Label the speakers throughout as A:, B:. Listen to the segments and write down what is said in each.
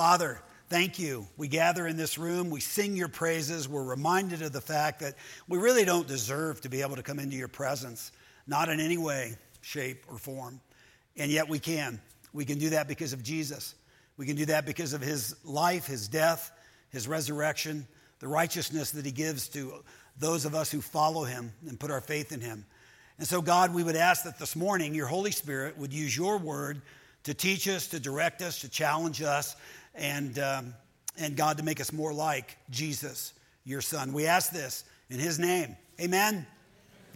A: Father, thank you. We gather in this room, we sing your praises, we're reminded of the fact that we really don't deserve to be able to come into your presence, not in any way, shape, or form. And yet we can. We can do that because of Jesus. We can do that because of his life, his death, his resurrection, the righteousness that he gives to those of us who follow him and put our faith in him. And so, God, we would ask that this morning your Holy Spirit would use your word to teach us, to direct us, to challenge us, and, um, and God, to make us more like Jesus, your Son. We ask this in his name. Amen.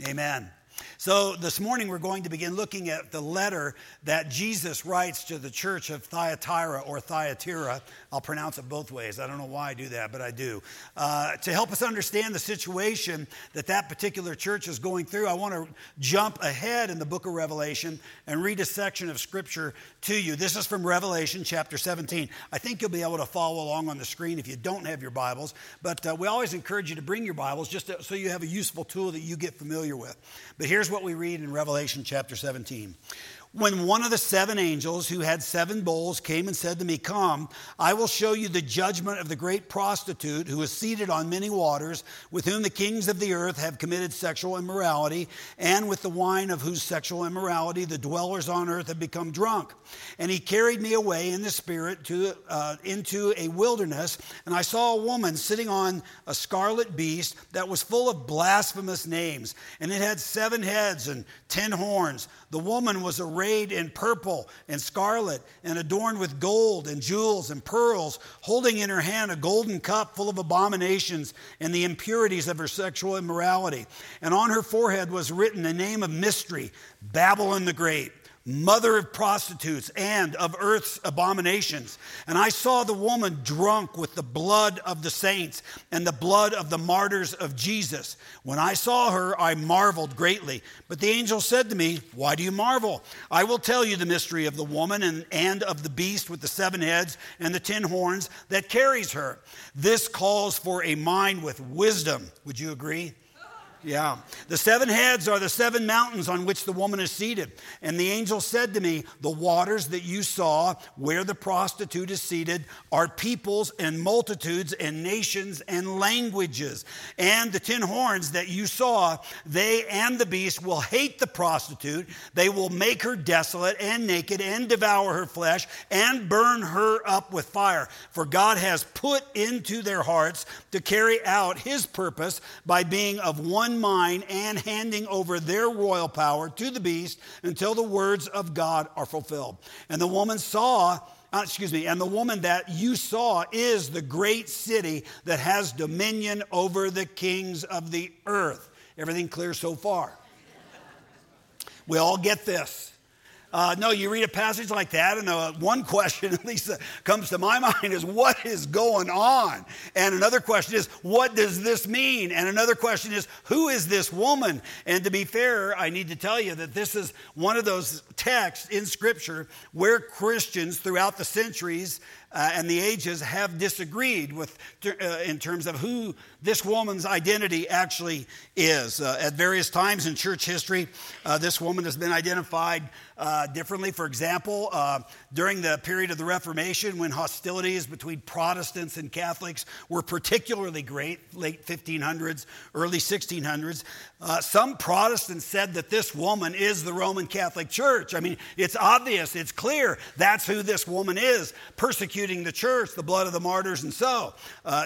A: Amen. Amen. So, this morning we're going to begin looking at the letter that Jesus writes to the church of Thyatira or Thyatira. I'll pronounce it both ways. I don't know why I do that, but I do. Uh, to help us understand the situation that that particular church is going through, I want to jump ahead in the book of Revelation and read a section of scripture to you. This is from Revelation chapter 17. I think you'll be able to follow along on the screen if you don't have your Bibles, but uh, we always encourage you to bring your Bibles just to, so you have a useful tool that you get familiar with. But here's what we read in Revelation chapter 17. When one of the seven angels who had seven bowls came and said to me, Come, I will show you the judgment of the great prostitute who is seated on many waters, with whom the kings of the earth have committed sexual immorality, and with the wine of whose sexual immorality the dwellers on earth have become drunk. And he carried me away in the spirit to, uh, into a wilderness, and I saw a woman sitting on a scarlet beast that was full of blasphemous names, and it had seven heads and ten horns. The woman was arrayed in purple and scarlet and adorned with gold and jewels and pearls, holding in her hand a golden cup full of abominations and the impurities of her sexual immorality. And on her forehead was written the name of mystery Babylon the Great mother of prostitutes and of earth's abominations. And I saw the woman drunk with the blood of the saints and the blood of the martyrs of Jesus. When I saw her, I marveled greatly. But the angel said to me, Why do you marvel? I will tell you the mystery of the woman and, and of the beast with the seven heads and the ten horns that carries her. This calls for a mind with wisdom. Would you agree? Yeah. The seven heads are the seven mountains on which the woman is seated. And the angel said to me, The waters that you saw where the prostitute is seated are peoples and multitudes and nations and languages. And the ten horns that you saw, they and the beast will hate the prostitute. They will make her desolate and naked and devour her flesh and burn her up with fire. For God has put into their hearts to carry out his purpose by being of one one mind and handing over their royal power to the beast until the words of God are fulfilled. And the woman saw uh, excuse me, and the woman that you saw is the great city that has dominion over the kings of the earth. Everything clear so far? We all get this. Uh, no, you read a passage like that, and uh, one question, at least, that comes to my mind is what is going on? And another question is, what does this mean? And another question is, who is this woman? And to be fair, I need to tell you that this is one of those texts in Scripture where Christians throughout the centuries uh, and the ages have disagreed with uh, in terms of who this woman's identity actually is. Uh, at various times in church history, uh, this woman has been identified uh, differently. For example, uh, during the period of the Reformation, when hostilities between Protestants and Catholics were particularly great, late 1500s, early 1600s, some Protestants said that this woman is the Roman Catholic Church. I mean, it's obvious, it's clear that's who this woman is, persecuting the church, the blood of the martyrs, and so.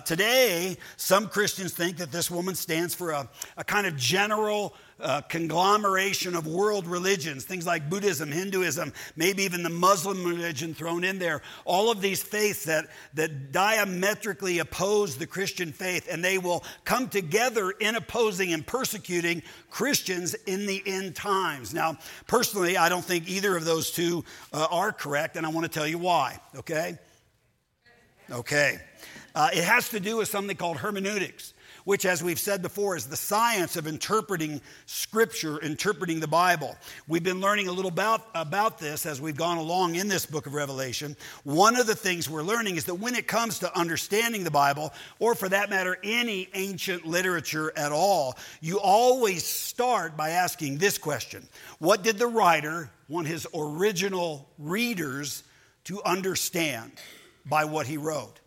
A: today, some Christians think that this woman stands for a, a kind of general uh, conglomeration of world religions, things like Buddhism, Hinduism, maybe even the Muslim religion thrown in there. All of these faiths that, that diametrically oppose the Christian faith, and they will come together in opposing and persecuting Christians in the end times. Now, personally, I don't think either of those two uh, are correct, and I want to tell you why, okay? Okay. Uh, it has to do with something called hermeneutics which, as we've said before, is the science of interpreting Scripture, interpreting the Bible. We've been learning a little about, about this as we've gone along in this book of Revelation. One of the things we're learning is that when it comes to understanding the Bible, or for that matter, any ancient literature at all, you always start by asking this question What did the writer want his original readers to understand? by what he wrote.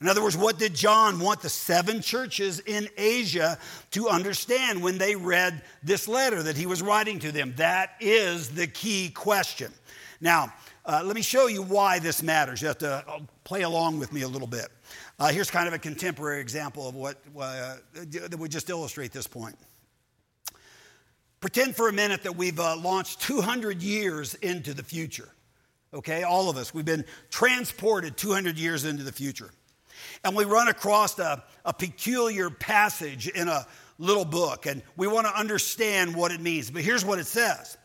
A: In other words, what did John want the seven churches in Asia to understand when they read this letter that he was writing to them? That is the key question. Now, uh, let me show you why this matters. You have to uh, play along with me a little bit. Uh, here's kind of a contemporary example of what uh, that would just illustrate this point. Pretend for a minute that we've uh, launched 200 years into the future. Okay, all of us. We've been transported 200 years into the future. And we run across a, a peculiar passage in a little book, and we want to understand what it means. But here's what it says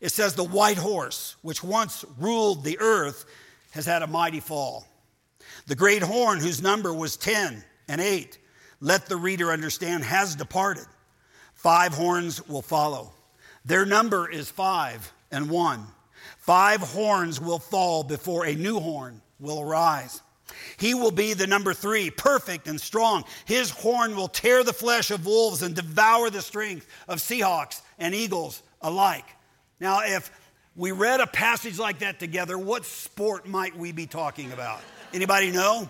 A: it says, The white horse, which once ruled the earth, has had a mighty fall. The great horn, whose number was 10 and 8, let the reader understand, has departed. Five horns will follow. Their number is five and one. Five horns will fall before a new horn will arise. He will be the number three, perfect and strong. His horn will tear the flesh of wolves and devour the strength of seahawks and eagles alike. Now, if we read a passage like that together, what sport might we be talking about? Anybody know?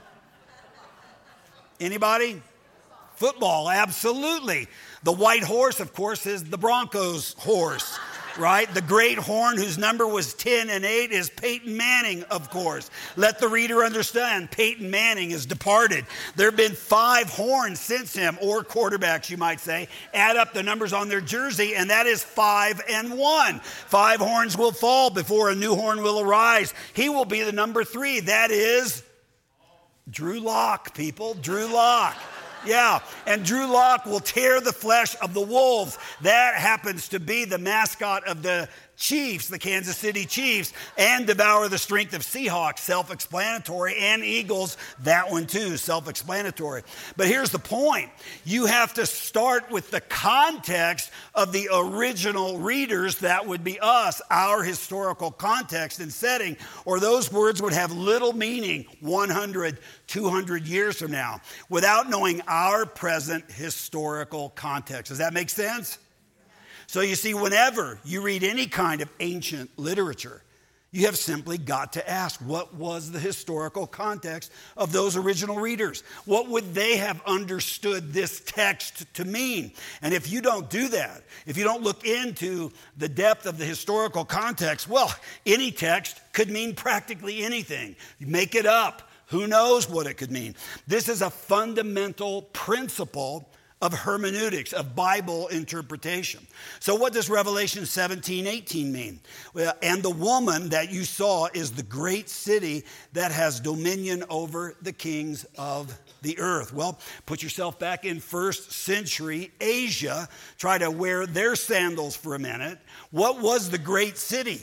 A: Anybody? Football, absolutely. The white horse, of course, is the Broncos horse right? The great horn, whose number was 10 and 8, is Peyton Manning, of course. Let the reader understand Peyton Manning is departed. There have been five horns since him, or quarterbacks, you might say. Add up the numbers on their jersey, and that is five and one. Five horns will fall before a new horn will arise. He will be the number three. That is Drew Lock, people. Drew Lock. Yeah, and Drew Lock will tear the flesh of the wolves. That happens to be the mascot of the Chiefs, the Kansas City Chiefs, and devour the strength of Seahawks, self explanatory, and Eagles, that one too, self explanatory. But here's the point you have to start with the context of the original readers, that would be us, our historical context and setting, or those words would have little meaning 100, 200 years from now without knowing our present historical context. Does that make sense? So you see, whenever you read any kind of ancient literature, you have simply got to ask what was the historical context of those original readers? What would they have understood this text to mean? And if you don't do that, if you don't look into the depth of the historical context, well, any text could mean practically anything. You make it up. Who knows what it could mean? This is a fundamental principle of hermeneutics, of Bible interpretation. So, what does Revelation 17 18 mean? Well, and the woman that you saw is the great city that has dominion over the kings of the earth. Well, put yourself back in first century Asia. Try to wear their sandals for a minute. What was the great city?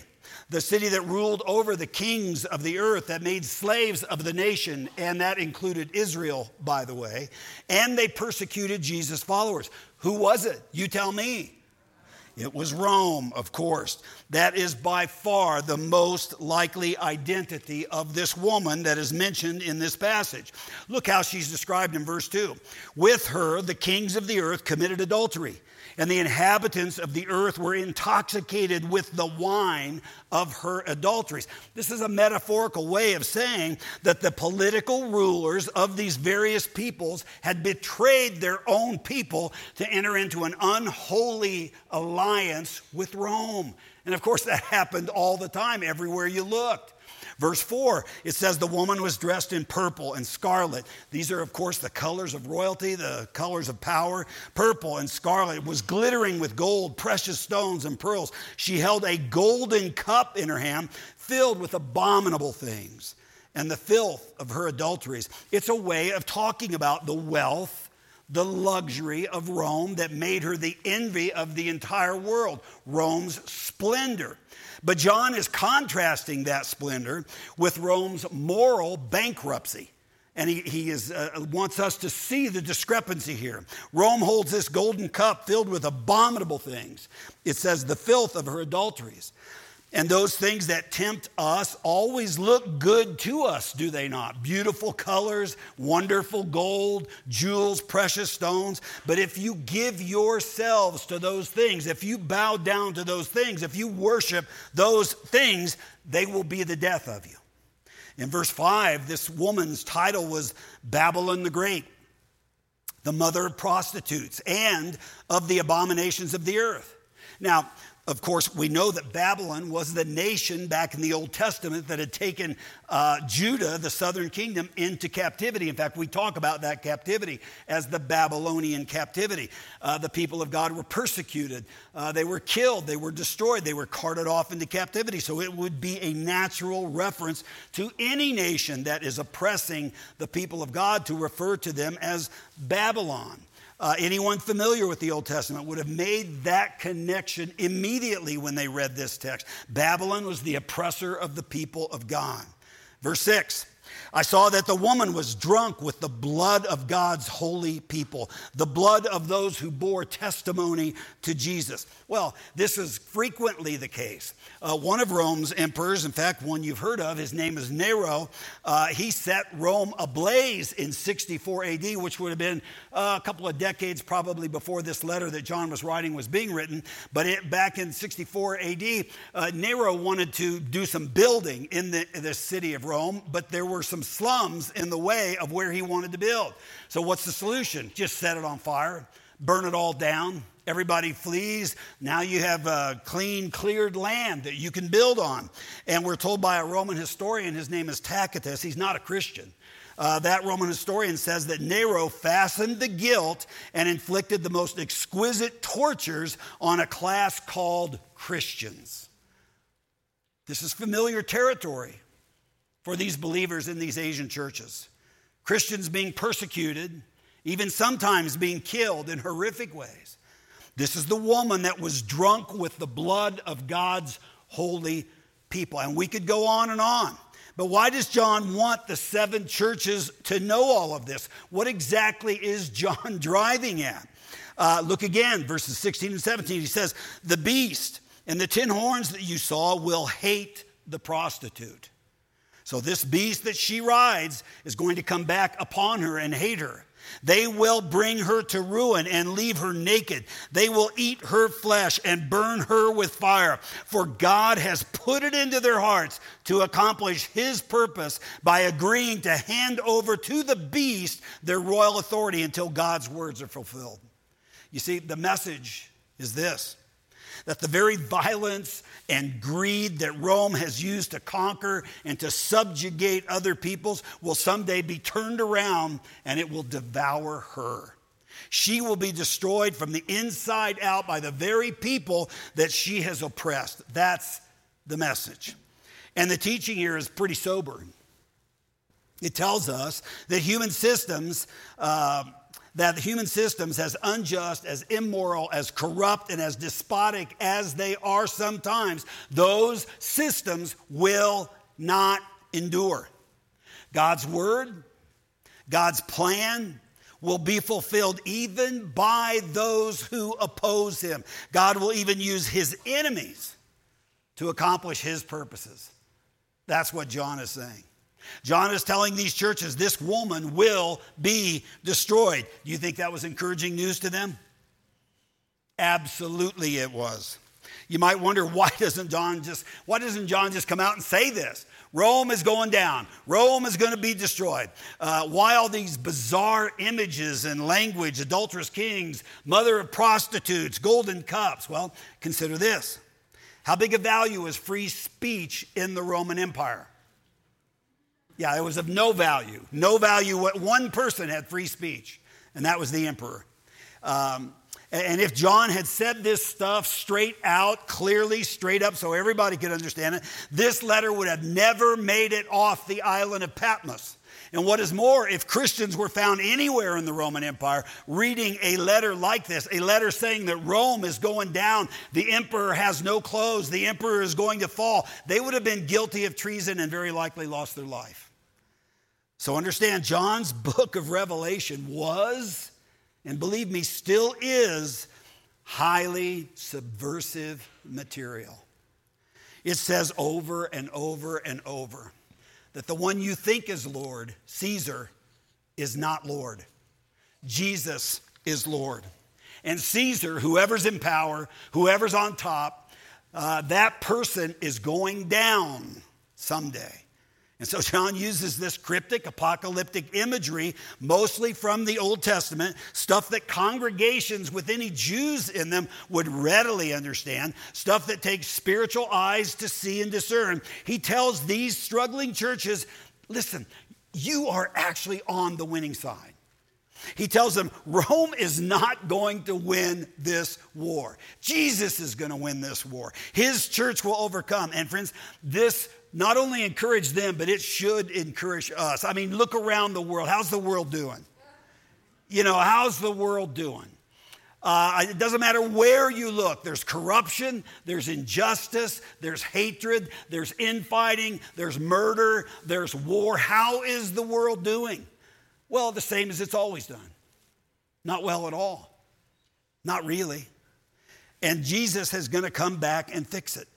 A: The city that ruled over the kings of the earth, that made slaves of the nation, and that included Israel, by the way. And they persecuted Jesus' followers. Who was it? You tell me. It was Rome, of course. That is by far the most likely identity of this woman that is mentioned in this passage. Look how she's described in verse 2. With her, the kings of the earth committed adultery and the inhabitants of the earth were intoxicated with the wine of her adulteries. This is a metaphorical way of saying that the political rulers of these various peoples had betrayed their own people to enter into an unholy alliance with Rome. And of course, that happened all the time, everywhere you looked. Verse 4, it says the woman was dressed in purple and scarlet. These are, of course, the colors of royalty, the colors of power. Purple and scarlet was glittering with gold, precious stones, and pearls. She held a golden cup in her hand filled with abominable things and the filth of her adulteries. It's a way of talking about the wealth, the luxury of Rome that made her the envy of the entire world, Rome's splendor. But John is contrasting that splendor with Rome's moral bankruptcy. And he, he is, uh, wants us to see the discrepancy here. Rome holds this golden cup filled with abominable things. It says, the filth of her adulteries. And those things that tempt us always look good to us, do they not? Beautiful colors, wonderful gold, jewels, precious stones. But if you give yourselves to those things, if you bow down to those things, if you worship those things, they will be the death of you. In verse 5, this woman's title was Babylon the Great, the mother of prostitutes and of the abominations of the earth. Now, of course, we know that Babylon was the nation back in the Old Testament that had taken uh, Judah, the southern kingdom, into captivity. In fact, we talk about that captivity as the Babylonian captivity. Uh, the people of God were persecuted, uh, they were killed, they were destroyed, they were carted off into captivity. So it would be a natural reference to any nation that is oppressing the people of God to refer to them as Babylon. Uh, anyone familiar with the Old Testament would have made that connection immediately when they read this text. Babylon was the oppressor of the people of God. Verse 6 I saw that the woman was drunk with the blood of God's holy people, the blood of those who bore testimony to Jesus. Well, this is frequently the case. Uh, one of Rome's emperors, in fact, one you've heard of, his name is Nero, uh, he set Rome ablaze in 64 AD, which would have been uh, a couple of decades probably before this letter that John was writing was being written. But it, back in 64 AD, uh, Nero wanted to do some building in the, the city of Rome, but there were some slums in the way of where he wanted to build. So, what's the solution? Just set it on fire, burn it all down. Everybody flees. Now you have a clean, cleared land that you can build on. And we're told by a Roman historian, his name is Tacitus, he's not a Christian. Uh, that Roman historian says that Nero fastened the guilt and inflicted the most exquisite tortures on a class called Christians. This is familiar territory for these believers in these Asian churches. Christians being persecuted, even sometimes being killed in horrific ways. This is the woman that was drunk with the blood of God's holy people. And we could go on and on. But why does John want the seven churches to know all of this? What exactly is John driving at? Uh, look again, verses 16 and 17. He says, The beast and the ten horns that you saw will hate the prostitute. So, this beast that she rides is going to come back upon her and hate her. They will bring her to ruin and leave her naked. They will eat her flesh and burn her with fire. For God has put it into their hearts to accomplish his purpose by agreeing to hand over to the beast their royal authority until God's words are fulfilled. You see, the message is this that the very violence and greed that Rome has used to conquer and to subjugate other peoples will someday be turned around and it will devour her. She will be destroyed from the inside out by the very people that she has oppressed. That's the message. And the teaching here is pretty sobering. It tells us that human systems. Uh, that the human systems, as unjust, as immoral, as corrupt, and as despotic as they are sometimes, those systems will not endure. God's word, God's plan, will be fulfilled even by those who oppose him. God will even use his enemies to accomplish his purposes. That's what John is saying. John is telling these churches this woman will be destroyed. Do you think that was encouraging news to them? Absolutely it was. You might wonder why doesn't John just why doesn't John just come out and say this? Rome is going down. Rome is going to be destroyed. Uh, why all these bizarre images and language, adulterous kings, mother of prostitutes, golden cups? Well, consider this. How big a value is free speech in the Roman Empire? Yeah, it was of no value. No value. What one person had free speech, and that was the emperor. Um, and if John had said this stuff straight out, clearly, straight up, so everybody could understand it, this letter would have never made it off the island of Patmos. And what is more, if Christians were found anywhere in the Roman Empire reading a letter like this, a letter saying that Rome is going down, the emperor has no clothes, the emperor is going to fall, they would have been guilty of treason and very likely lost their life. So understand, John's book of Revelation was, and believe me, still is, highly subversive material. It says over and over and over that the one you think is Lord, Caesar, is not Lord. Jesus is Lord. And Caesar, whoever's in power, whoever's on top, uh, that person is going down someday. And so John uses this cryptic apocalyptic imagery, mostly from the Old Testament, stuff that congregations with any Jews in them would readily understand, stuff that takes spiritual eyes to see and discern. He tells these struggling churches listen, you are actually on the winning side. He tells them Rome is not going to win this war. Jesus is going to win this war. His church will overcome. And friends, this not only encourage them, but it should encourage us. I mean, look around the world. How's the world doing? You know, how's the world doing? Uh, it doesn't matter where you look. There's corruption, there's injustice, there's hatred, there's infighting, there's murder, there's war. How is the world doing? Well, the same as it's always done. Not well at all. Not really. And Jesus is going to come back and fix it.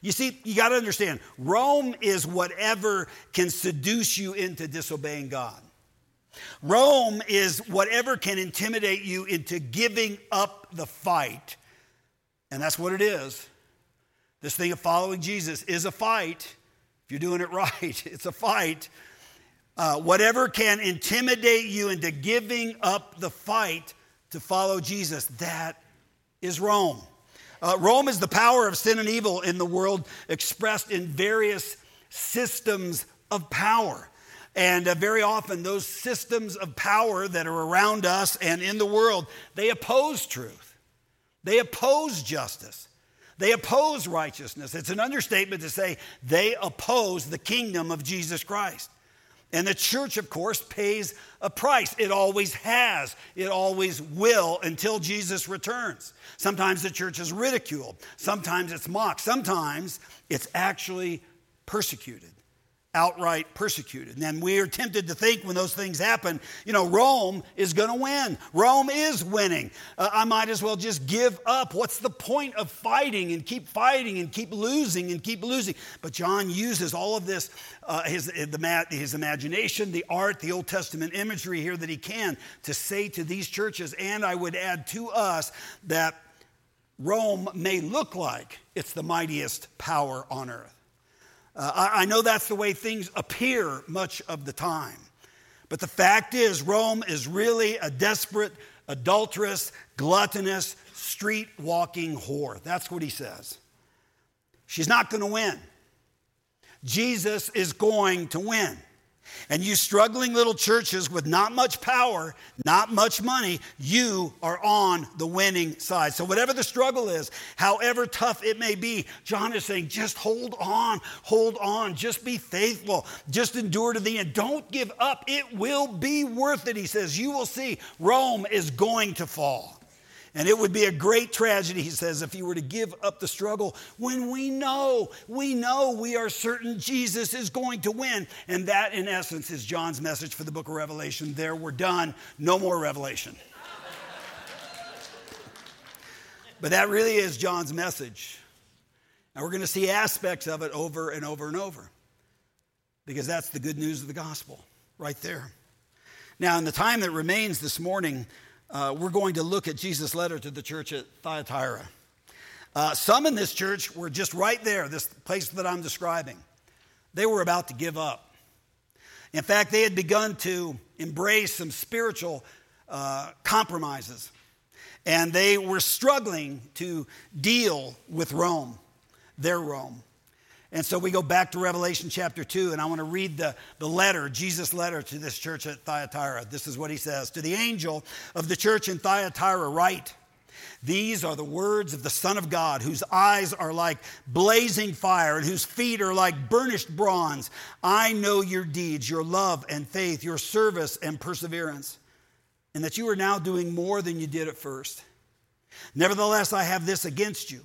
A: You see, you got to understand, Rome is whatever can seduce you into disobeying God. Rome is whatever can intimidate you into giving up the fight. And that's what it is. This thing of following Jesus is a fight. If you're doing it right, it's a fight. Uh, whatever can intimidate you into giving up the fight to follow Jesus, that is Rome. Uh, Rome is the power of sin and evil in the world expressed in various systems of power. And uh, very often, those systems of power that are around us and in the world, they oppose truth. They oppose justice. They oppose righteousness. It's an understatement to say they oppose the kingdom of Jesus Christ. And the church, of course, pays a price. It always has. It always will until Jesus returns. Sometimes the church is ridiculed. Sometimes it's mocked. Sometimes it's actually persecuted outright persecuted. And then we are tempted to think when those things happen, you know, Rome is going to win. Rome is winning. Uh, I might as well just give up. What's the point of fighting and keep fighting and keep losing and keep losing? But John uses all of this, uh, his, the, his imagination, the art, the Old Testament imagery here that he can to say to these churches, and I would add to us that Rome may look like it's the mightiest power on earth. Uh, I, I know that's the way things appear much of the time. But the fact is, Rome is really a desperate, adulterous, gluttonous, street walking whore. That's what he says. She's not going to win. Jesus is going to win. And you struggling little churches with not much power, not much money, you are on the winning side. So, whatever the struggle is, however tough it may be, John is saying, just hold on, hold on, just be faithful, just endure to the end. Don't give up. It will be worth it, he says. You will see Rome is going to fall. And it would be a great tragedy, he says, if you were to give up the struggle when we know, we know we are certain Jesus is going to win. And that, in essence, is John's message for the book of Revelation. There, we're done. No more revelation. but that really is John's message. And we're going to see aspects of it over and over and over because that's the good news of the gospel right there. Now, in the time that remains this morning, uh, we're going to look at Jesus' letter to the church at Thyatira. Uh, some in this church were just right there, this place that I'm describing. They were about to give up. In fact, they had begun to embrace some spiritual uh, compromises, and they were struggling to deal with Rome, their Rome. And so we go back to Revelation chapter 2, and I want to read the, the letter, Jesus' letter to this church at Thyatira. This is what he says To the angel of the church in Thyatira, write, These are the words of the Son of God, whose eyes are like blazing fire and whose feet are like burnished bronze. I know your deeds, your love and faith, your service and perseverance, and that you are now doing more than you did at first. Nevertheless, I have this against you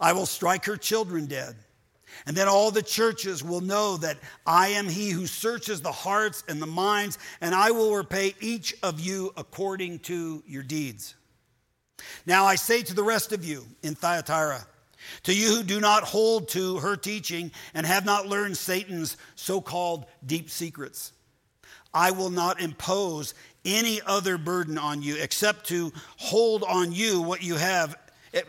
A: I will strike her children dead, And then all the churches will know that I am he who searches the hearts and the minds, and I will repay each of you according to your deeds. Now I say to the rest of you in Thyatira, to you who do not hold to her teaching and have not learned Satan's so called deep secrets, I will not impose any other burden on you except to hold on you what you have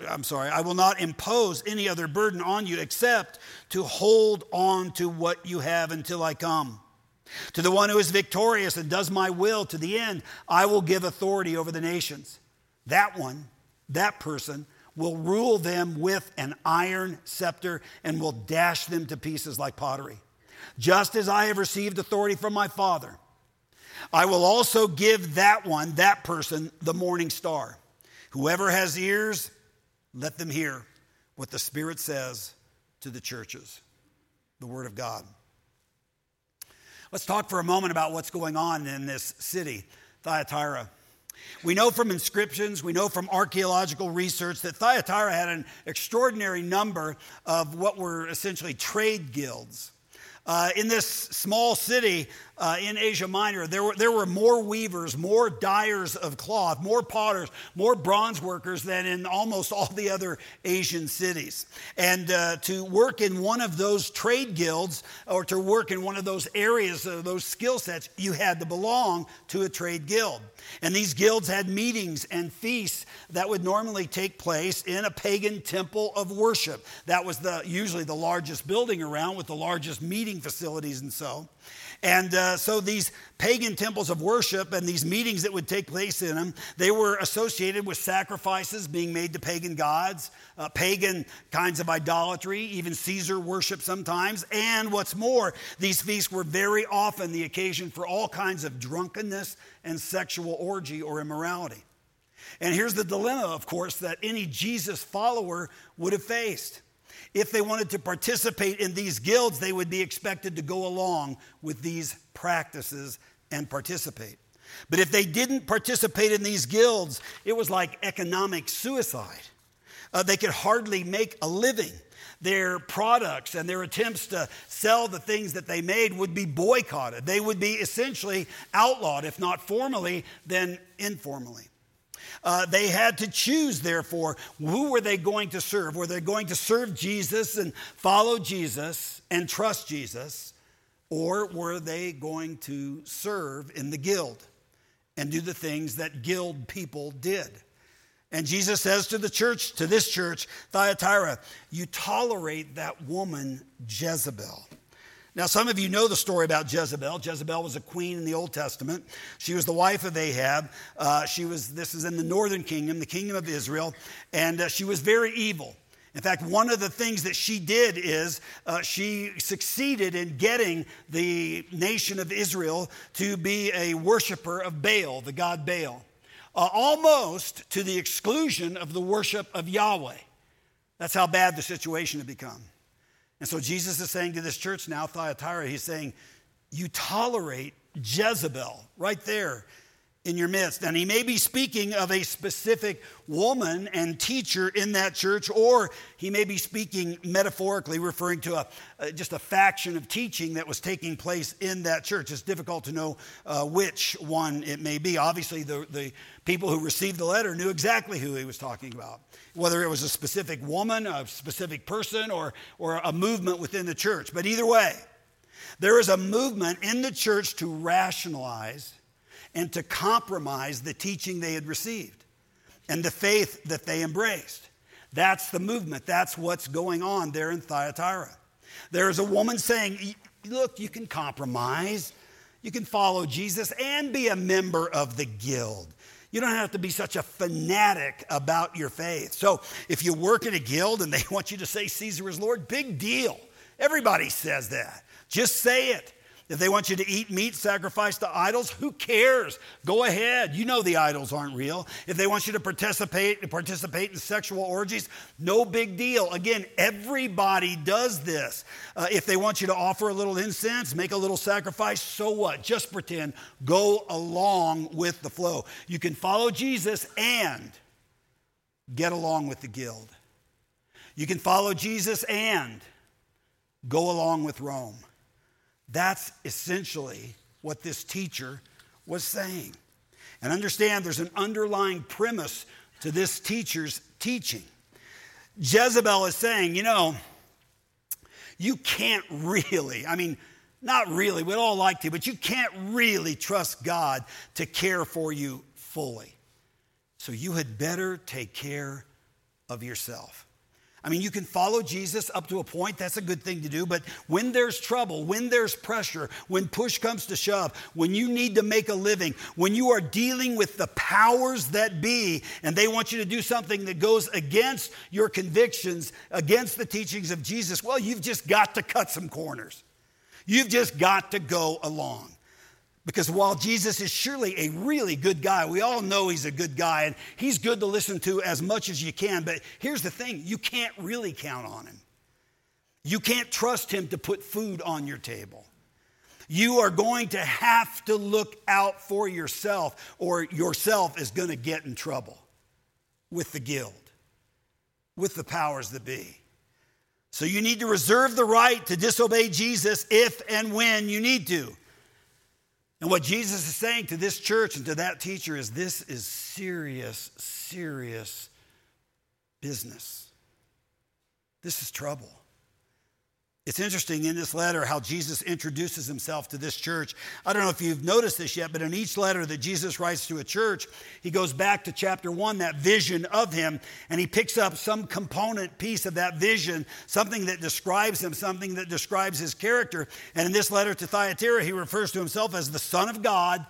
A: I'm sorry, I will not impose any other burden on you except to hold on to what you have until I come. To the one who is victorious and does my will to the end, I will give authority over the nations. That one, that person, will rule them with an iron scepter and will dash them to pieces like pottery. Just as I have received authority from my Father, I will also give that one, that person, the morning star. Whoever has ears, let them hear what the Spirit says to the churches. The Word of God. Let's talk for a moment about what's going on in this city, Thyatira. We know from inscriptions, we know from archaeological research that Thyatira had an extraordinary number of what were essentially trade guilds. Uh, in this small city uh, in Asia Minor, there were, there were more weavers, more dyers of cloth, more potters, more bronze workers than in almost all the other Asian cities. And uh, to work in one of those trade guilds or to work in one of those areas, of those skill sets, you had to belong to a trade guild. And these guilds had meetings and feasts that would normally take place in a pagan temple of worship. That was the, usually the largest building around with the largest meeting facilities and so. And uh, so these pagan temples of worship and these meetings that would take place in them, they were associated with sacrifices being made to pagan gods, uh, pagan kinds of idolatry, even Caesar worship sometimes. And what's more, these feasts were very often the occasion for all kinds of drunkenness and sexual orgy or immorality. And here's the dilemma, of course, that any Jesus follower would have faced. If they wanted to participate in these guilds, they would be expected to go along with these practices and participate. But if they didn't participate in these guilds, it was like economic suicide. Uh, they could hardly make a living. Their products and their attempts to sell the things that they made would be boycotted. They would be essentially outlawed, if not formally, then informally. Uh, they had to choose, therefore, who were they going to serve? Were they going to serve Jesus and follow Jesus and trust Jesus? Or were they going to serve in the guild and do the things that guild people did? And Jesus says to the church, to this church, Thyatira, you tolerate that woman Jezebel. Now, some of you know the story about Jezebel. Jezebel was a queen in the Old Testament. She was the wife of Ahab. Uh, she was, this is in the northern kingdom, the kingdom of Israel, and uh, she was very evil. In fact, one of the things that she did is uh, she succeeded in getting the nation of Israel to be a worshiper of Baal, the god Baal, uh, almost to the exclusion of the worship of Yahweh. That's how bad the situation had become. And so Jesus is saying to this church now, Thyatira, he's saying, You tolerate Jezebel right there in your midst. And he may be speaking of a specific woman and teacher in that church, or he may be speaking metaphorically, referring to a, uh, just a faction of teaching that was taking place in that church. It's difficult to know uh, which one it may be. Obviously, the, the people who received the letter knew exactly who he was talking about, whether it was a specific woman, a specific person, or, or a movement within the church. But either way, there is a movement in the church to rationalize and to compromise the teaching they had received and the faith that they embraced. That's the movement. That's what's going on there in Thyatira. There's a woman saying, Look, you can compromise, you can follow Jesus and be a member of the guild. You don't have to be such a fanatic about your faith. So, if you work in a guild and they want you to say Caesar is Lord, big deal. Everybody says that. Just say it. If they want you to eat meat sacrificed to idols, who cares? Go ahead. You know the idols aren't real. If they want you to participate, participate in sexual orgies, no big deal. Again, everybody does this. Uh, if they want you to offer a little incense, make a little sacrifice, so what? Just pretend. Go along with the flow. You can follow Jesus and get along with the guild. You can follow Jesus and go along with Rome. That's essentially what this teacher was saying. And understand there's an underlying premise to this teacher's teaching. Jezebel is saying, you know, you can't really, I mean, not really, we'd all like to, but you can't really trust God to care for you fully. So you had better take care of yourself. I mean, you can follow Jesus up to a point, that's a good thing to do, but when there's trouble, when there's pressure, when push comes to shove, when you need to make a living, when you are dealing with the powers that be, and they want you to do something that goes against your convictions, against the teachings of Jesus, well, you've just got to cut some corners. You've just got to go along. Because while Jesus is surely a really good guy, we all know he's a good guy and he's good to listen to as much as you can. But here's the thing you can't really count on him. You can't trust him to put food on your table. You are going to have to look out for yourself, or yourself is going to get in trouble with the guild, with the powers that be. So you need to reserve the right to disobey Jesus if and when you need to. And what Jesus is saying to this church and to that teacher is this is serious, serious business. This is trouble. It's interesting in this letter how Jesus introduces himself to this church. I don't know if you've noticed this yet, but in each letter that Jesus writes to a church, he goes back to chapter one, that vision of him, and he picks up some component piece of that vision, something that describes him, something that describes his character. And in this letter to Thyatira, he refers to himself as the Son of God,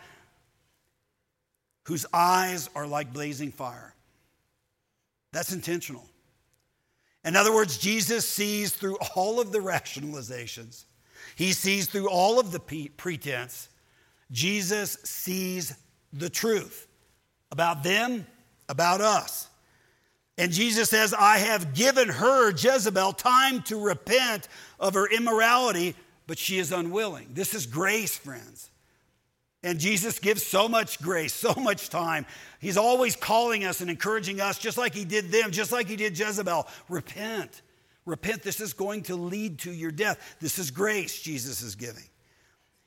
A: whose eyes are like blazing fire. That's intentional. In other words, Jesus sees through all of the rationalizations, he sees through all of the pretense. Jesus sees the truth about them, about us. And Jesus says, I have given her, Jezebel, time to repent of her immorality, but she is unwilling. This is grace, friends. And Jesus gives so much grace, so much time. He's always calling us and encouraging us, just like he did them, just like he did Jezebel. Repent. Repent. This is going to lead to your death. This is grace Jesus is giving.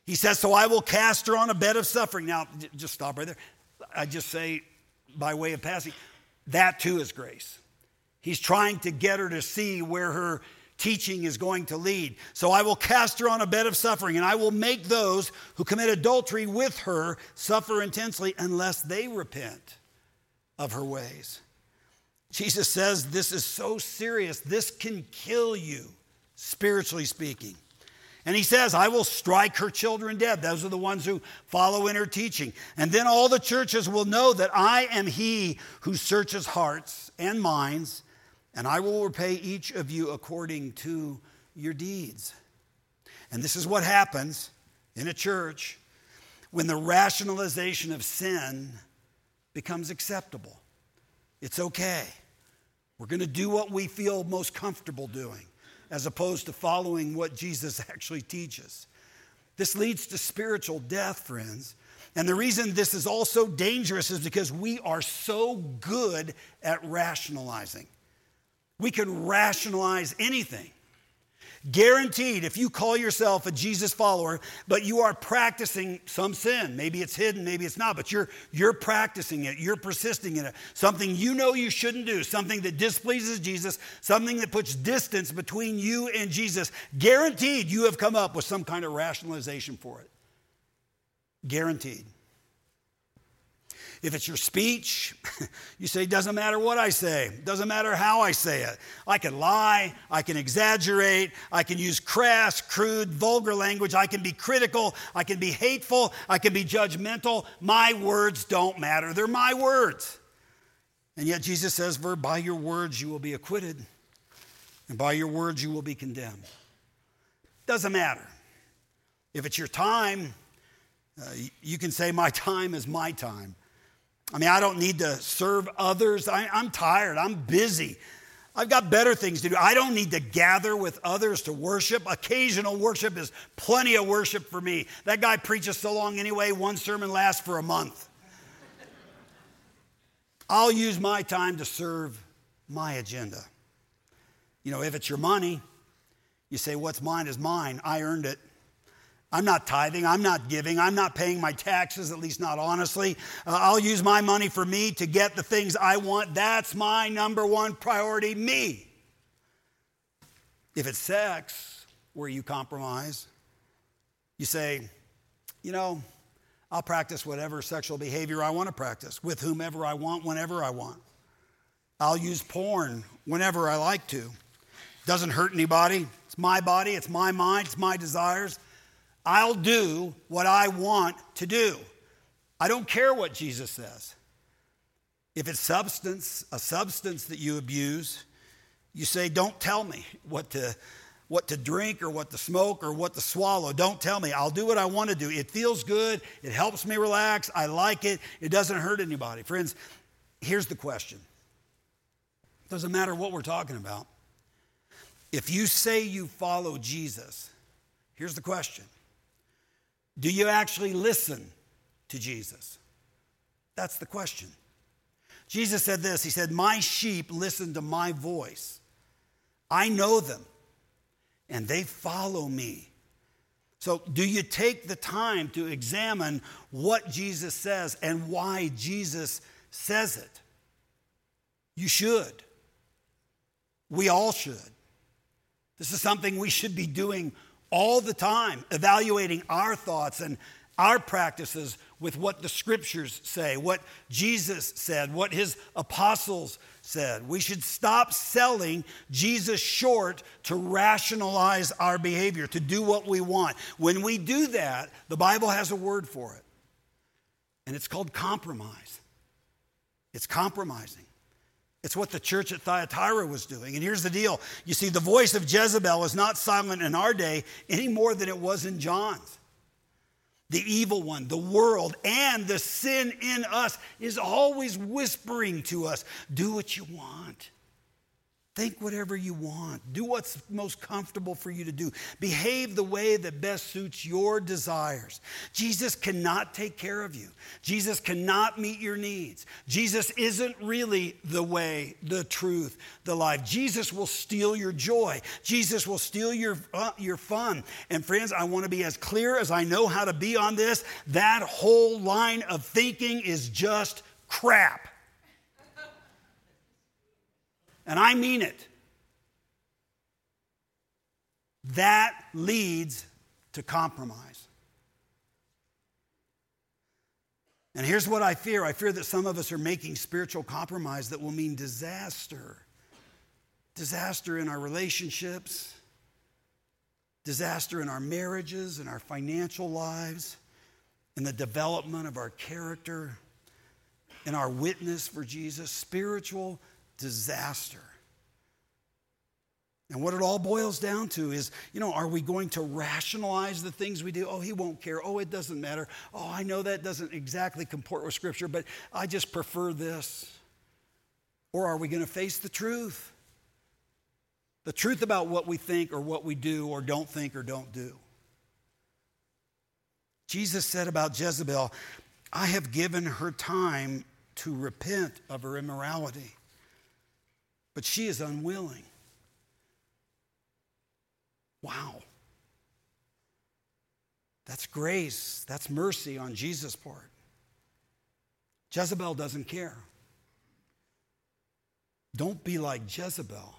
A: He says, So I will cast her on a bed of suffering. Now, just stop right there. I just say, by way of passing, that too is grace. He's trying to get her to see where her teaching is going to lead. So I will cast her on a bed of suffering, and I will make those who commit adultery with her suffer intensely unless they repent of her ways. Jesus says this is so serious, this can kill you, spiritually speaking. And he says, I will strike her children dead. Those are the ones who follow in her teaching. And then all the churches will know that I am he who searches hearts and minds and I will repay each of you according to your deeds. And this is what happens in a church when the rationalization of sin becomes acceptable. It's okay. We're going to do what we feel most comfortable doing as opposed to following what Jesus actually teaches. This leads to spiritual death, friends. And the reason this is also dangerous is because we are so good at rationalizing. We can rationalize anything. Guaranteed, if you call yourself a Jesus follower, but you are practicing some sin, maybe it's hidden, maybe it's not, but you're, you're practicing it, you're persisting in it, something you know you shouldn't do, something that displeases Jesus, something that puts distance between you and Jesus, guaranteed you have come up with some kind of rationalization for it. Guaranteed. If it's your speech, you say, it doesn't matter what I say, It doesn't matter how I say it. I can lie, I can exaggerate, I can use crass, crude, vulgar language, I can be critical, I can be hateful, I can be judgmental. My words don't matter, they're my words. And yet Jesus says, For by your words you will be acquitted, and by your words you will be condemned. Doesn't matter. If it's your time, uh, you can say, My time is my time. I mean, I don't need to serve others. I, am tired. I'm busy. I've got better things to do. I don't need to gather with others to worship. Occasional worship is plenty of worship for me. That guy preaches so long anyway, one sermon lasts for a month. I'll use my time to serve my agenda. You know, if it's your money, You say, What's mine is mine. I earned it. I'm not tithing. I'm not giving. I'm not paying my taxes, at least not honestly. Uh, I'll use my money for me to get the things I want. That's my number one priority, me. If it's sex where you compromise, you say, you know, I'll practice whatever sexual behavior I want to practice with whomever I want, whenever I want. I'll use porn whenever I like to. Doesn't hurt anybody. It's my body, it's my mind, it's my desires. I'll do what I want to do. I don't care what Jesus says. If it's substance, a substance that you abuse, you say, Don't tell me what to, what to drink or what to smoke or what to swallow. Don't tell me. I'll do what I want to do. It feels good. It helps me relax. I like it. It doesn't hurt anybody. Friends, here's the question doesn't matter what we're talking about. If you say you follow Jesus, here's the question Do you actually listen to Jesus? That's the question. Jesus said this He said, My sheep listen to my voice. I know them, and they follow me. So, do you take the time to examine what Jesus says and why Jesus says it? You should. We all should. This is something we should be doing all the time, evaluating our thoughts and our practices with what the scriptures say, what Jesus said, what his apostles said. We should stop selling Jesus short to rationalize our behavior, to do what we want. When we do that, the Bible has a word for it, and it's called compromise. It's compromising. It's what the church at Thyatira was doing. And here's the deal you see, the voice of Jezebel is not silent in our day any more than it was in John's. The evil one, the world, and the sin in us is always whispering to us do what you want. Think whatever you want. Do what's most comfortable for you to do. Behave the way that best suits your desires. Jesus cannot take care of you. Jesus cannot meet your needs. Jesus isn't really the way, the truth, the life. Jesus will steal your joy. Jesus will steal your, uh, your fun. And friends, I want to be as clear as I know how to be on this. That whole line of thinking is just crap. And I mean it. That leads to compromise. And here's what I fear I fear that some of us are making spiritual compromise that will mean disaster. Disaster in our relationships, disaster in our marriages, in our financial lives, in the development of our character, in our witness for Jesus. Spiritual disaster. And what it all boils down to is, you know, are we going to rationalize the things we do? Oh, he won't care. Oh, it doesn't matter. Oh, I know that doesn't exactly comport with Scripture, but I just prefer this. Or are we going to face the truth? The truth about what we think or what we do or don't think or don't do. Jesus said about Jezebel, I have given her time to repent of her immorality but she is unwilling. Wow. That's grace. That's mercy on Jesus' part. Jezebel doesn't care. Don't be like Jezebel.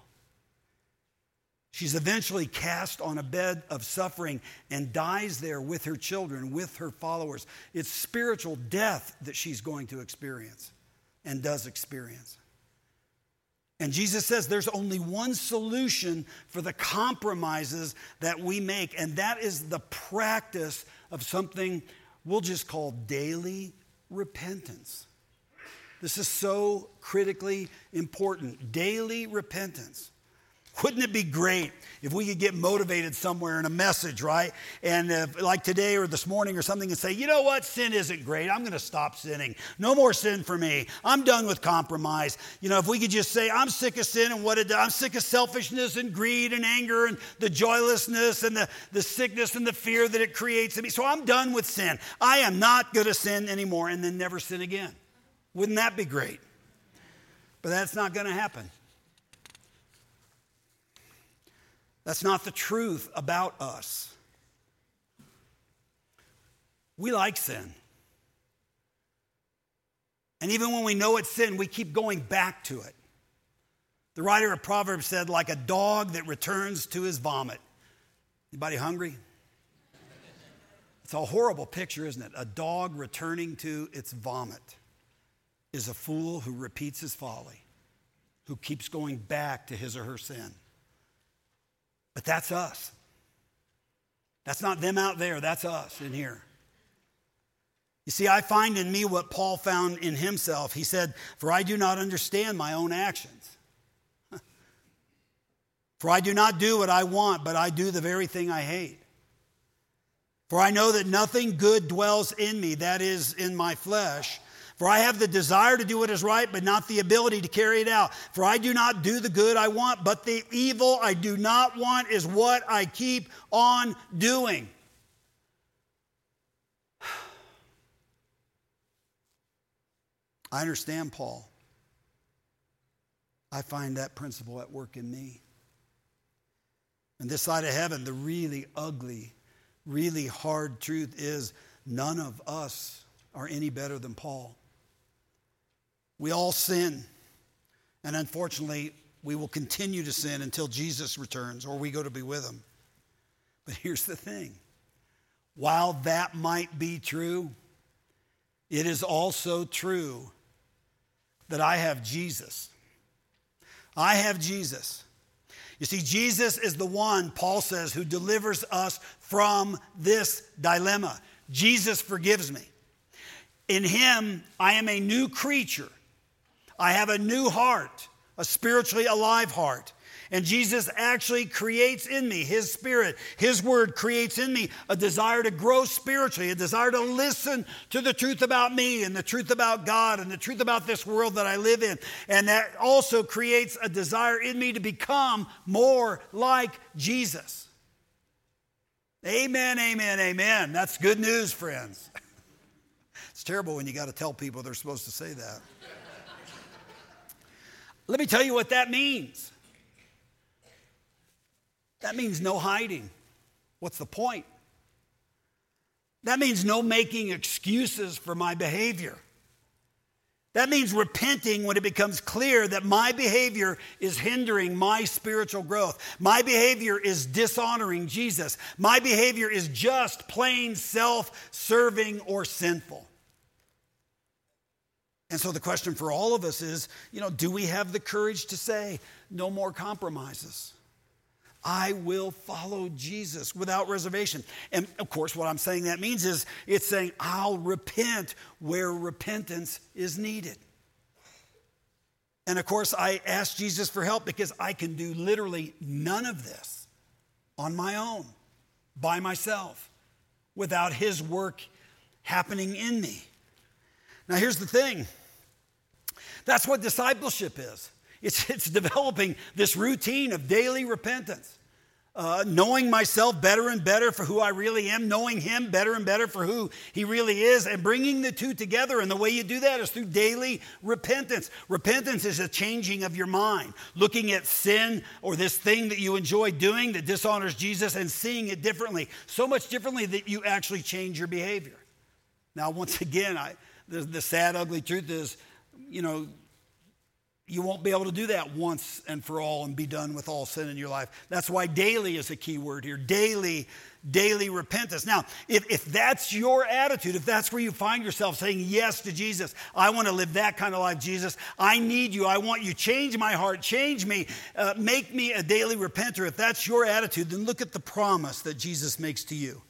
A: She's eventually cast on a bed of suffering and dies there with her children, with her followers. It's spiritual death that she's going to experience and does experience. And Jesus says there's only one solution for the compromises that we make, and that is the practice of something we'll just call daily repentance. This is so critically important. Daily repentance. Wouldn't it be great if we could get motivated somewhere in a message, right? And if, like today or this morning or something, and say, you know what? Sin isn't great. I'm going to stop sinning. No more sin for me. I'm done with compromise. You know, if we could just say, I'm sick of sin and what it does. I'm sick of selfishness and greed and anger and the joylessness and the, the sickness and the fear that it creates in me. So I'm done with sin. I am not going to sin anymore and then never sin again. Wouldn't that be great? But that's not going to happen. That's not the truth about us. We like sin. And even when we know it's sin, we keep going back to it. The writer of Proverbs said, like a dog that returns to his vomit. Anybody hungry? It's a horrible picture, isn't it? A dog returning to its vomit is a fool who repeats his folly, who keeps going back to his or her sin. But that's us. That's not them out there, that's us in here. You see, I find in me what Paul found in himself. He said, For I do not understand my own actions. For I do not do what I want, but I do the very thing I hate. For I know that nothing good dwells in me, that is, in my flesh. For I have the desire to do what is right, but not the ability to carry it out. For I do not do the good I want, but the evil I do not want is what I keep on doing. I understand Paul. I find that principle at work in me. And this side of heaven, the really ugly, really hard truth is none of us are any better than Paul. We all sin. And unfortunately, we will continue to sin until Jesus returns or we go to be with him. But here's the thing while that might be true, it is also true that I have Jesus. I have Jesus. You see, Jesus is the one, Paul says, who delivers us from this dilemma. Jesus forgives me. In him, I am a new creature. I have a new heart, a spiritually alive heart. And Jesus actually creates in me, His Spirit, His Word creates in me a desire to grow spiritually, a desire to listen to the truth about me and the truth about God and the truth about this world that I live in. And that also creates a desire in me to become more like Jesus. Amen, amen, amen. That's good news, friends. It's terrible when you got to tell people they're supposed to say that. Let me tell you what that means. That means no hiding. What's the point? That means no making excuses for my behavior. That means repenting when it becomes clear that my behavior is hindering my spiritual growth. My behavior is dishonoring Jesus. My behavior is just plain self serving or sinful. And so the question for all of us is you know, do we have the courage to say, no more compromises? I will follow Jesus without reservation. And of course, what I'm saying that means is it's saying, I'll repent where repentance is needed. And of course, I ask Jesus for help because I can do literally none of this on my own, by myself, without His work happening in me. Now, here's the thing that's what discipleship is. It's, it's developing this routine of daily repentance. Uh, knowing myself better and better for who I really am, knowing Him better and better for who He really is, and bringing the two together. And the way you do that is through daily repentance. Repentance is a changing of your mind, looking at sin or this thing that you enjoy doing that dishonors Jesus and seeing it differently, so much differently that you actually change your behavior. Now, once again, I, the, the sad, ugly truth is, you know, you won't be able to do that once and for all and be done with all sin in your life. That's why daily is a key word here. Daily, daily repentance. Now, if, if that's your attitude, if that's where you find yourself saying yes to Jesus, I want to live that kind of life, Jesus. I need you. I want you. Change my heart. Change me. Uh, make me a daily repenter. If that's your attitude, then look at the promise that Jesus makes to you.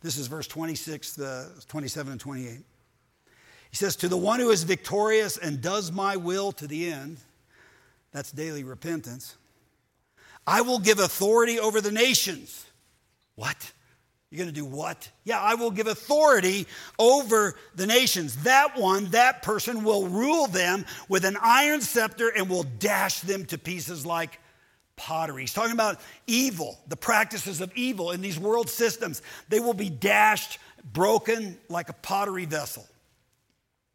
A: This is verse 26, the 27 and 28. Says, To the one who is victorious and does my will to the end, that's daily repentance. I will give authority over the nations. What? You're going to do what? Yeah, I will give authority over the nations. That one, that person will rule them with an iron scepter and will dash them to pieces like pottery. He's talking about evil, the practices of evil in these world systems. They will be dashed, broken like a pottery vessel.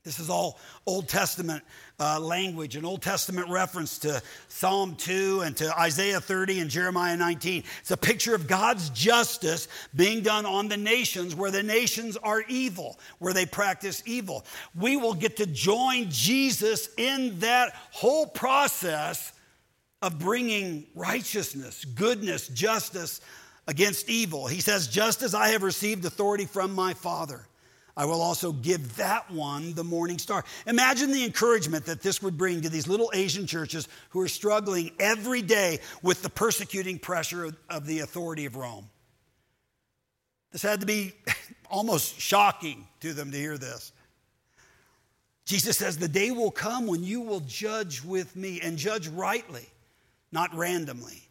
A: This is all Old Testament uh, language, an Old Testament reference to Psalm 2 and to Isaiah 30 and Jeremiah 19. It's a picture of God's justice being done on the nations where the nations are evil, where they practice evil. We will get to join Jesus in that whole process of bringing righteousness, goodness, justice against evil. He says, Just as I have received authority from my Father. I will also give that one the morning star. Imagine the encouragement that this would bring to these little Asian churches who are struggling every day with the persecuting pressure of, the authority of Rome. This had to be almost shocking to them to hear this. Jesus says, The day will come when you will judge with me and judge rightly, not randomly.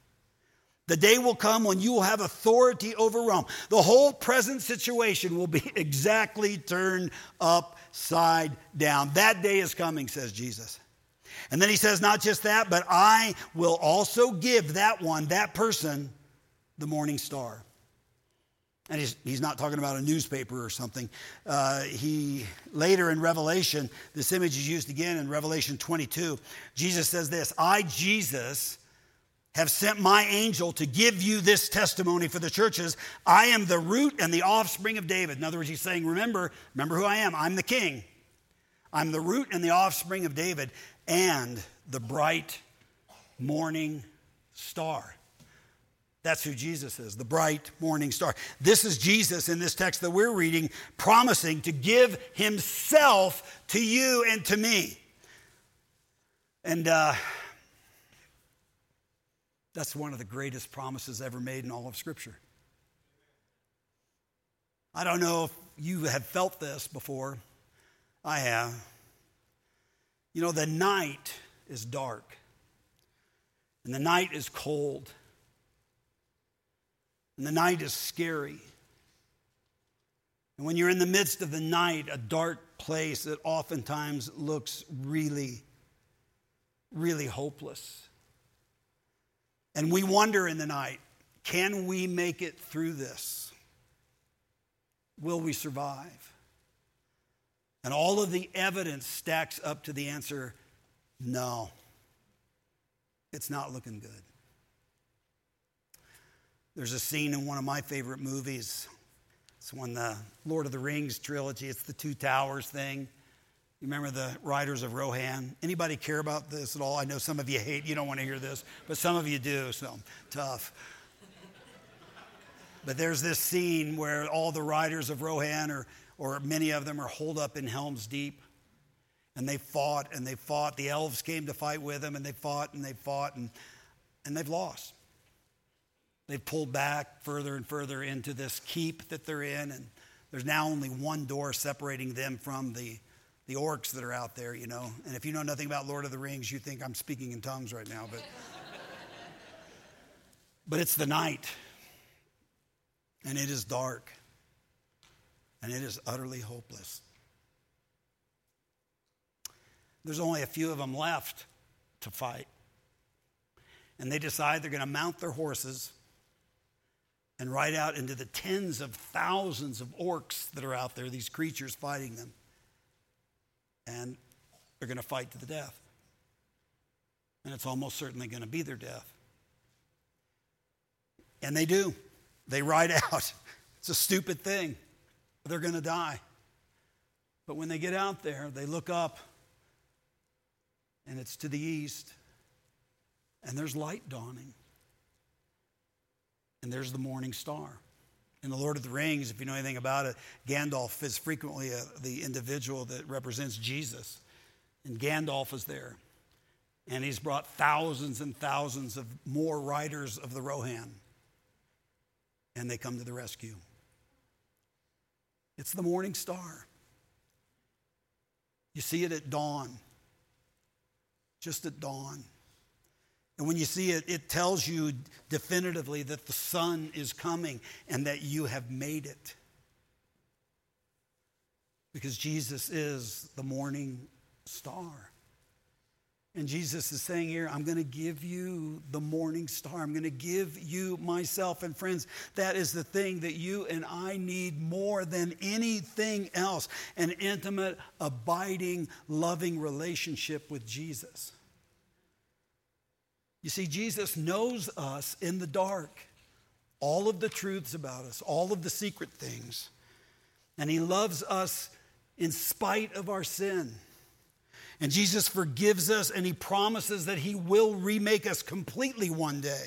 A: The day will come when you will have authority over Rome. The whole present situation will be exactly turned upside down. That day is coming, says Jesus. And then he says, not just that, but I will also give that one, that person, the morning star. And he's, he's not talking about a newspaper or something. Uh, he later in Revelation, this image is used again in Revelation 22. Jesus says this I, Jesus, have sent my angel to give you this testimony for the churches. I am the root and the offspring of David. In other words, he's saying, Remember, remember who I am. I'm the king. I'm the root and the offspring of David and the bright morning star. That's who Jesus is, the bright morning star. This is Jesus in this text that we're reading, promising to give himself to you and to me. And, uh, that's one of the greatest promises ever made in all of Scripture. I don't know if you have felt this before. I have. You know, the night is dark, and the night is cold, and the night is scary. And when you're in the midst of the night, a dark place, that oftentimes looks really, really hopeless. And we wonder in the night can we make it through this? Will we survive? And all of the evidence stacks up to the answer no, it's not looking good. There's a scene in one of my favorite movies. It's one the Lord of the Rings trilogy. It's the Two Towers thing. You remember the Riders of Rohan? Anybody care about this at all? I know some of you hate, you don't want to hear this, but some of you do, so tough. But there's this scene where all the riders of Rohan, or, or many of them, are holed up in Helm's Deep. And they fought and they fought. The elves came to fight with them and they fought and they fought and, and they've lost. They've pulled back further and further into this keep that they're in. And there's now only one door separating them from the the orcs that are out there, you know. And if you know nothing about Lord of the Rings, you think I'm speaking in tongues right now, but but it's the night. And it is dark. And it is utterly hopeless. There's only a few of them left to fight. And they decide they're going to mount their horses and ride out into the tens of thousands of orcs that are out there, these creatures fighting them and they're going to fight to the death. And it's almost certainly going to be their death. And they do. They ride out. It's a stupid thing. They're going to die. But when they get out there, they look up, and it's to the east, and there's light dawning. And there's the morning star. In The Lord of the Rings, if you know anything about it, Gandalf is frequently a, the individual that represents Jesus. And Gandalf is there. And he's brought thousands and thousands of more riders of the Rohan. And they come to the rescue. It's the morning star. You see it at dawn, just at dawn. And when you see it, it tells you definitively that the sun is coming and that you have made it. Because Jesus is the morning star. And Jesus is saying here, I'm going to give you the morning star. I'm going to give you myself. And friends, that is the thing that you and I need more than anything else an intimate, abiding, loving relationship with Jesus. You see, Jesus knows us in the dark, all of the truths about us, all of the secret things. And He loves us in spite of our sin. And Jesus forgives us and he promises that he will remake us completely one day.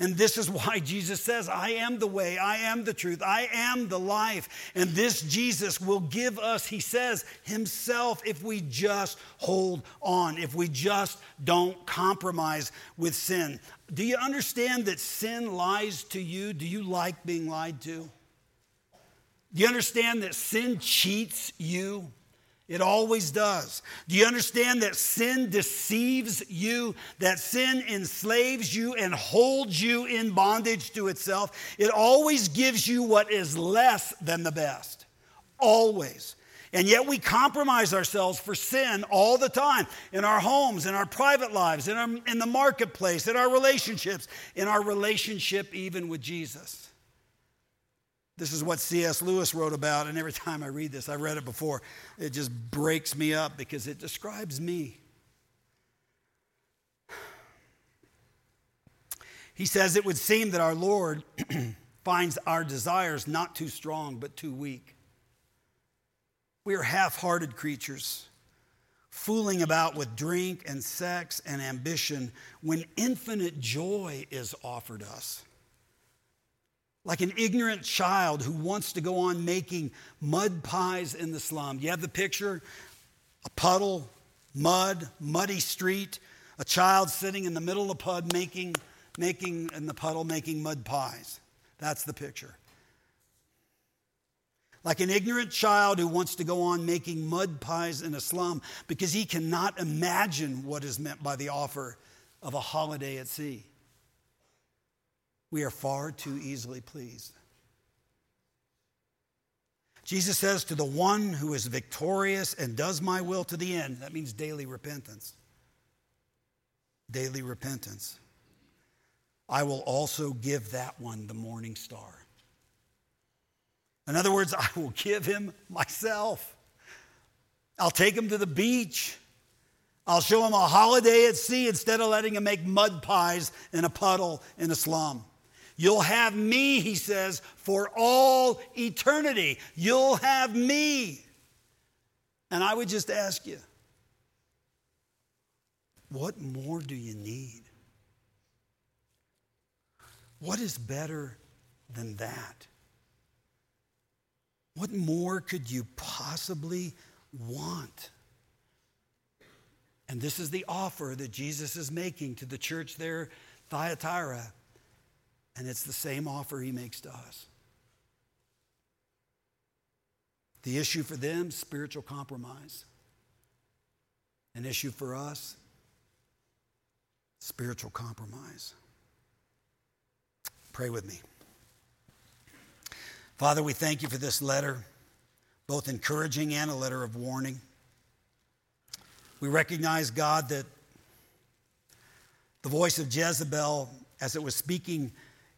A: And this is why Jesus says, I am the way, I am the truth, I am the life. And this Jesus will give us, he says, himself if we just hold on, if we just don't compromise with sin. Do you understand that sin lies to you? Do you like being lied to? Do you understand that sin cheats you? It always does. Do you understand that sin deceives you? That sin enslaves you and holds you in bondage to itself? It always gives you what is less than the best. Always. And yet we compromise ourselves for sin all the time in our homes, in our private lives, in, our, in the marketplace, in our relationships, in our relationship even with Jesus. This is what C.S. Lewis wrote about, and every time I read this, I've read it before, it just breaks me up because it describes me. He says it would seem that our Lord finds our desires not too strong, but too weak. We are half hearted creatures, fooling about with drink and sex and ambition when infinite joy is offered us like an ignorant child who wants to go on making mud pies in the slum. You have the picture? A puddle, mud, muddy street, a child sitting in the middle of the pud making, making in the puddle making mud pies. That's the picture. Like an ignorant child who wants to go on making mud pies in a slum because he cannot imagine what is meant by the offer of a holiday at sea. We are far too easily pleased. Jesus says, To the one who is victorious and does my will to the end, that means daily repentance. Daily repentance. I will also give that one the morning star. In other words, I will give him myself. I'll take him to the beach. I'll show him a holiday at sea instead of letting him make mud pies in a puddle in a slum. You'll have me, he says, for all eternity. You'll have me. And I would just ask you, what more do you need? What is better than that? What more could you possibly want? And this is the offer that Jesus is making to the church there, Thyatira. And it's the same offer he makes to us. The issue for them, spiritual compromise. An issue for us, spiritual compromise. Pray with me. Father, we thank you for this letter, both encouraging and a letter of warning. We recognize, God, that the voice of Jezebel, as it was speaking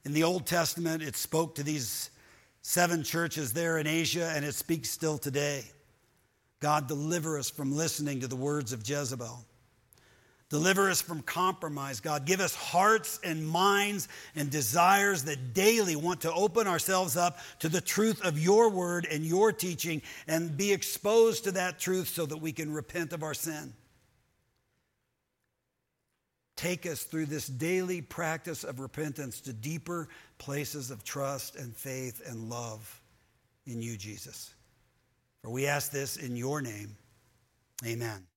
A: in the Old Testament, it spoke to these seven churches there in Asia, and it speaks still today. God, deliver us from listening to the words of Jezebel. Deliver us from compromise, God. Give us hearts and minds and desires that daily want to open ourselves up to the truth of your word and your teaching and be exposed to that truth so that we can repent of our sin. Take us through this daily practice of repentance to deeper places of trust and faith and love in you, Jesus. For we ask this in your name. Amen.